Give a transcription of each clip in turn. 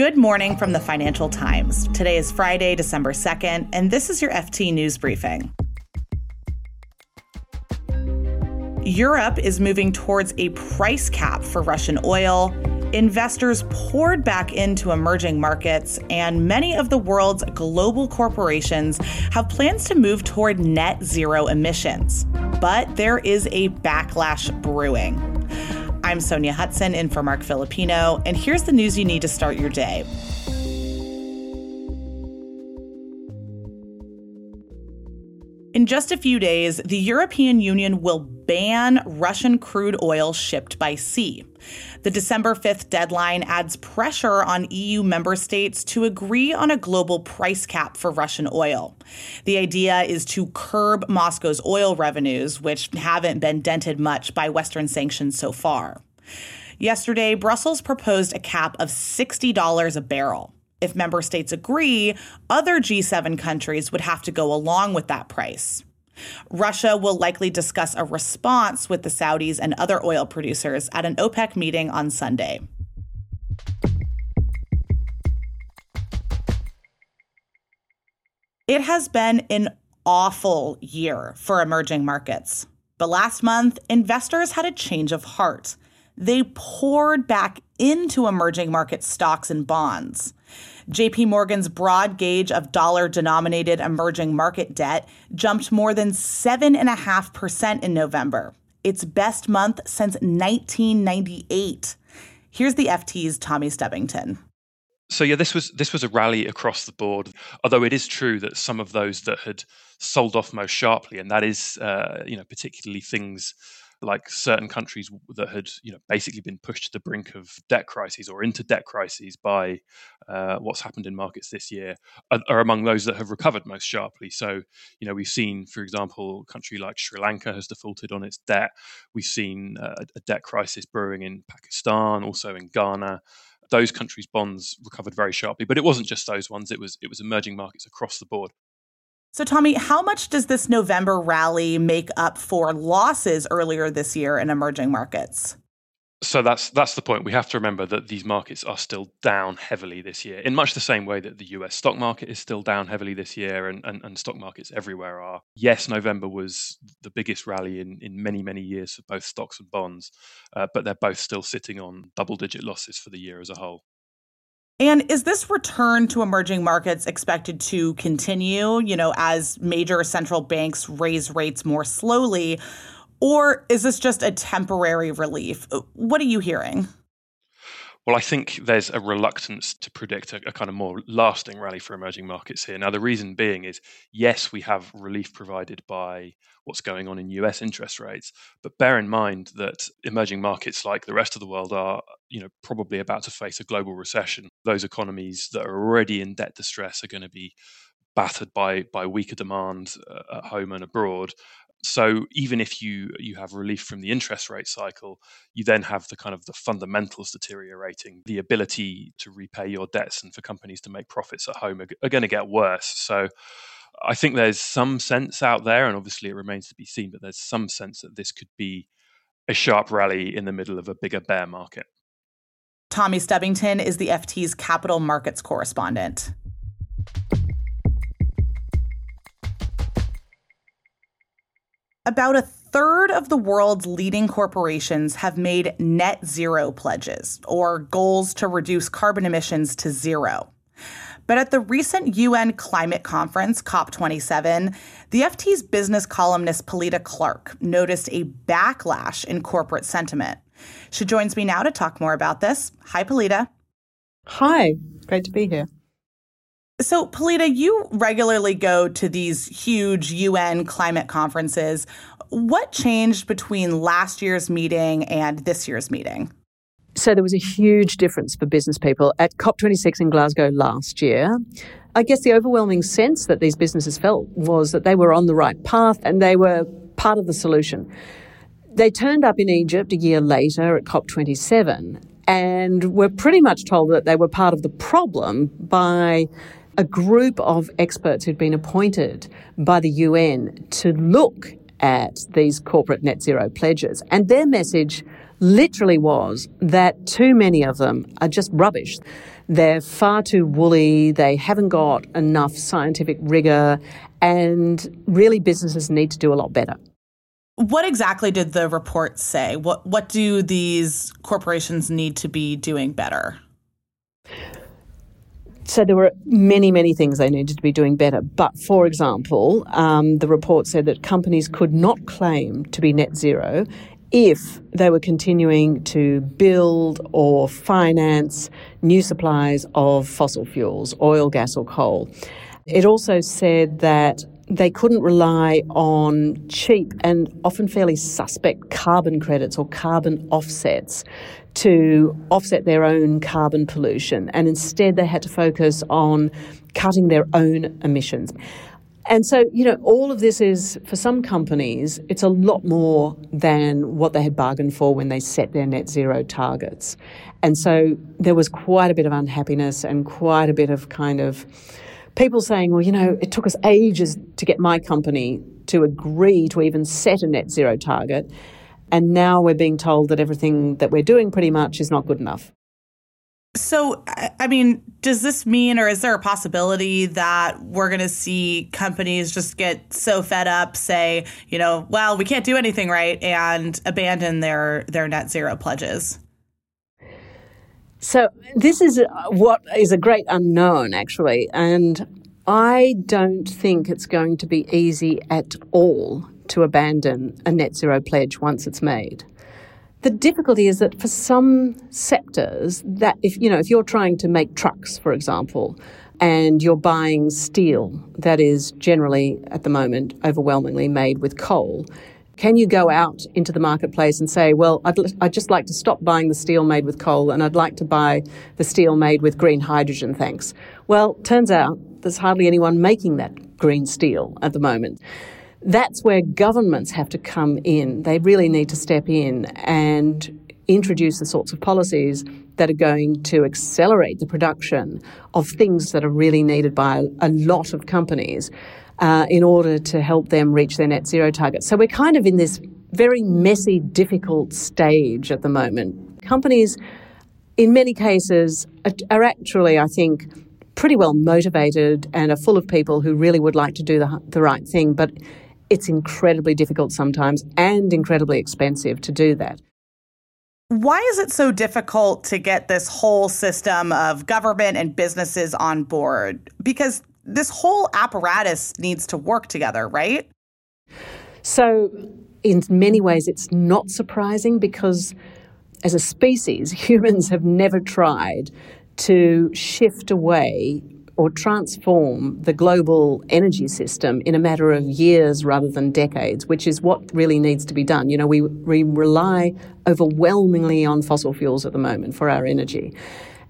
Good morning from the Financial Times. Today is Friday, December 2nd, and this is your FT News Briefing. Europe is moving towards a price cap for Russian oil. Investors poured back into emerging markets, and many of the world's global corporations have plans to move toward net zero emissions. But there is a backlash brewing. I'm Sonja Hutson in for Marc Filippino, and here's the news you need to start your day. In just a few days, the European Union will ban Russian crude oil shipped by sea. The December 5th deadline adds pressure on EU member states to agree on a global price cap for Russian oil. The idea is to curb Moscow's oil revenues, which haven't been dented much by Western sanctions so far. Yesterday, Brussels proposed a cap of $60 a barrel. If member states agree, other G7 countries would have to go along with that price. Russia will likely discuss a response with the Saudis and other oil producers at an OPEC meeting on Sunday. It has been an awful year for emerging markets. But last month, investors had a change of heart. They poured back into emerging market stocks and bonds. JP Morgan's broad gauge of dollar denominated emerging market debt jumped more than 7.5% in November, its best month since 1998. Here's the FT's Tommy Stubbington. So yeah, this was this was a rally across the board. Although it is true that some of those that had sold off most sharply, and that is uh, you know particularly things like certain countries that had you know basically been pushed to the brink of debt crises or into debt crises by uh, what's happened in markets this year are, are, among those that have recovered most sharply. So you know we've seen, for example, a country like Sri Lanka has defaulted on its debt. We've seen uh, a debt crisis brewing in Pakistan, also in Ghana those countries' bonds recovered very sharply. But it wasn't just those ones; it was it was emerging markets across the board. So, Tommy, how much does this November rally make up for losses earlier this year in emerging markets? So that's that's the point. We have to remember that these markets are still down heavily this year, in much the same way that the US stock market is still down heavily this year, and, and, and stock markets everywhere are. Yes, November was the biggest rally in, in many, many years for both stocks and bonds, uh, but they're both still sitting on double digit losses for the year as a whole. And is this return to emerging markets expected to continue, you know, as major central banks raise rates more slowly? Or is this just a temporary relief? What are you hearing? Well, I think there's a reluctance to predict a, a, kind of more lasting rally for emerging markets here. Now, the reason being is yes, we have relief provided by what's going on in US interest rates, but bear in mind that emerging markets like the rest of the world are, you know, probably about to face a global recession. Those economies that are already in debt distress are going to be battered by by weaker demand uh, at home and abroad so even if you you have relief from the interest rate cycle you then have the kind of the fundamentals deteriorating the ability to repay your debts and for companies to make profits at home are, are going to get worse. So i think there's some sense out there and obviously it remains to be seen but there's some sense that this could be a sharp rally in the middle of a bigger bear market. Tommy stubbington is the ft's capital markets correspondent About a third of the world's leading corporations have made net zero pledges, or goals to reduce carbon emissions to zero. But at the recent UN climate conference, COP27, the FT's business columnist Pilita Clark noticed a backlash in corporate sentiment. She joins me now to talk more about this. Hi, Pilita. Hi, great to be here. So, Pilita, you regularly go to these huge UN climate conferences. What changed between last year's meeting and this year's meeting? So, there was a huge difference for business people at COP26 in Glasgow last year. I guess the overwhelming sense that these businesses felt was that they were on the right path and they were part of the solution. They turned up in Egypt a year later at COP27 and were pretty much told that they were part of the problem by a group of experts who'd been appointed by the UN to look at these corporate net zero pledges. And their message literally was that too many of them are just rubbish. They're far too woolly, they haven't got enough scientific rigor, and really businesses need to do a lot better. What exactly did the report say? What what do these corporations need to be doing better? So there were many, many things they needed to be doing better. But for example, um, the report said that companies could not claim to be net zero if they were continuing to build or finance new supplies of fossil fuels, oil, gas, or coal. It also said that they couldn't rely on cheap and often fairly suspect carbon credits or carbon offsets to offset their own carbon pollution, and instead they had to focus on cutting their own emissions. And so, you know, all of this is, for some companies, it's a lot more than what they had bargained for when they set their net zero targets. And so there was quite a bit of unhappiness and quite a bit of kind of people saying, well, you know, it took us ages to get my company to agree to even set a net zero target. And now we're being told that everything that we're doing pretty much is not good enough. So, I mean, does this mean, or is there a possibility that we're going to see companies just get so fed up, say, you know, well, we can't do anything right, and abandon their their net zero pledges? So, this is uh, what is a great unknown, actually, and I don't think it's going to be easy at all to abandon a net zero pledge once it's made. The difficulty is that for some sectors, that if you know if you're trying to make trucks, for example, and you're buying steel that is generally at the moment overwhelmingly made with coal, can you go out into the marketplace and say, well, I'd, I'd just like to stop buying the steel made with coal and I'd like to buy the steel made with green hydrogen, thanks? Well, turns out there's hardly anyone making that green steel at the moment. That's where governments have to come in. They really need to step in and introduce the sorts of policies that are going to accelerate the production of things that are really needed by a lot of companies uh, in order to help them reach their net zero targets. So we're kind of in this very messy, difficult stage at the moment. Companies, in many cases, are actually, I think, pretty well motivated and are full of people who really would like to do the, the right thing, but it's incredibly difficult sometimes and incredibly expensive to do that. Why is it so difficult to get this whole system of government and businesses on board? Because this whole apparatus needs to work together, right? So, in many ways, it's not surprising because as a species, humans have never tried to shift away or transform the global energy system in a matter of years rather than decades, which is what really needs to be done. You know, we, we rely overwhelmingly on fossil fuels at the moment for our energy.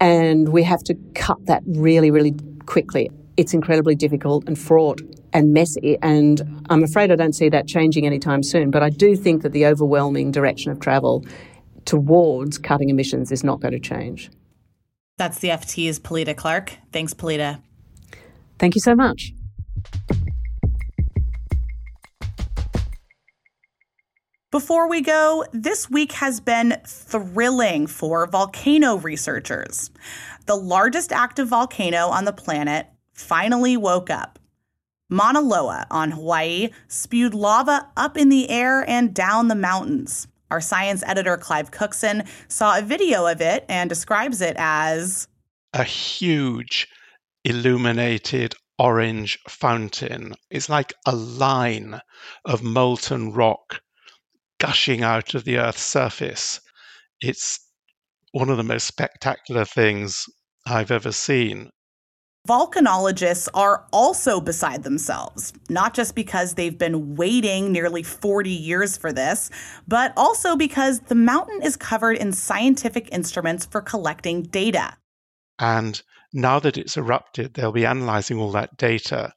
And we have to cut that really, really quickly. It's incredibly difficult and fraught and messy, and I'm afraid I don't see that changing anytime soon. But I do think that the overwhelming direction of travel towards cutting emissions is not going to change. That's the FT's Pilita Clark. Thanks, Pilita. Thank you so much. Before we go, this week has been thrilling for volcano researchers. The largest active volcano on the planet finally woke up. Mauna Loa on Hawaii spewed lava up in the air and down the mountains. Our science editor, Clive Cookson, saw a video of it and describes it as a huge illuminated orange fountain. It's like a line of molten rock gushing out of the Earth's surface. It's one of the most spectacular things I've ever seen. Volcanologists are also beside themselves, not just because they've been waiting nearly 40 years for this, but also because the mountain is covered in scientific instruments for collecting data. And now that it's erupted, they'll be analyzing all that data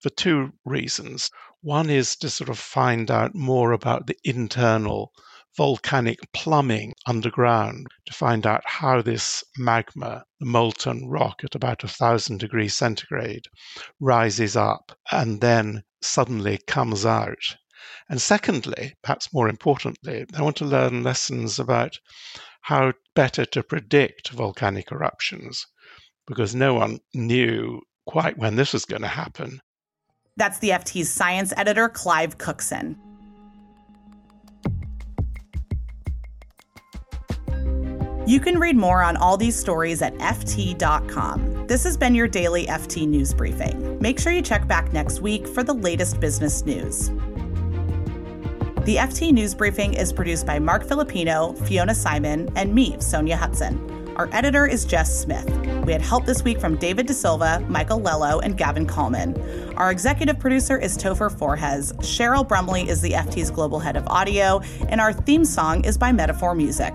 for two reasons. One is to sort of find out more about the internal volcanic plumbing underground to find out how this magma, the molten rock at about a thousand degrees centigrade, rises up and then suddenly comes out. And secondly, perhaps more importantly, I want to learn lessons about how better to predict volcanic eruptions. because no one knew quite when this was going to happen. That's the FT's science editor, Clive Cookson. You can read more on all these stories at FT.com. This has been your daily FT News Briefing. Make sure you check back next week for the latest business news. The FT News Briefing is produced by Marc Filippino, Fiona Symon, and me, Sonja Hutson. Our editor is Jess Smith. We had help this week from David De Silva, Michael Lello, and Gavin Kallmann. Our executive producer is Topher Forhecz. Cheryl Brumley is the FT's global head of audio, and our theme song is by Metaphor Music.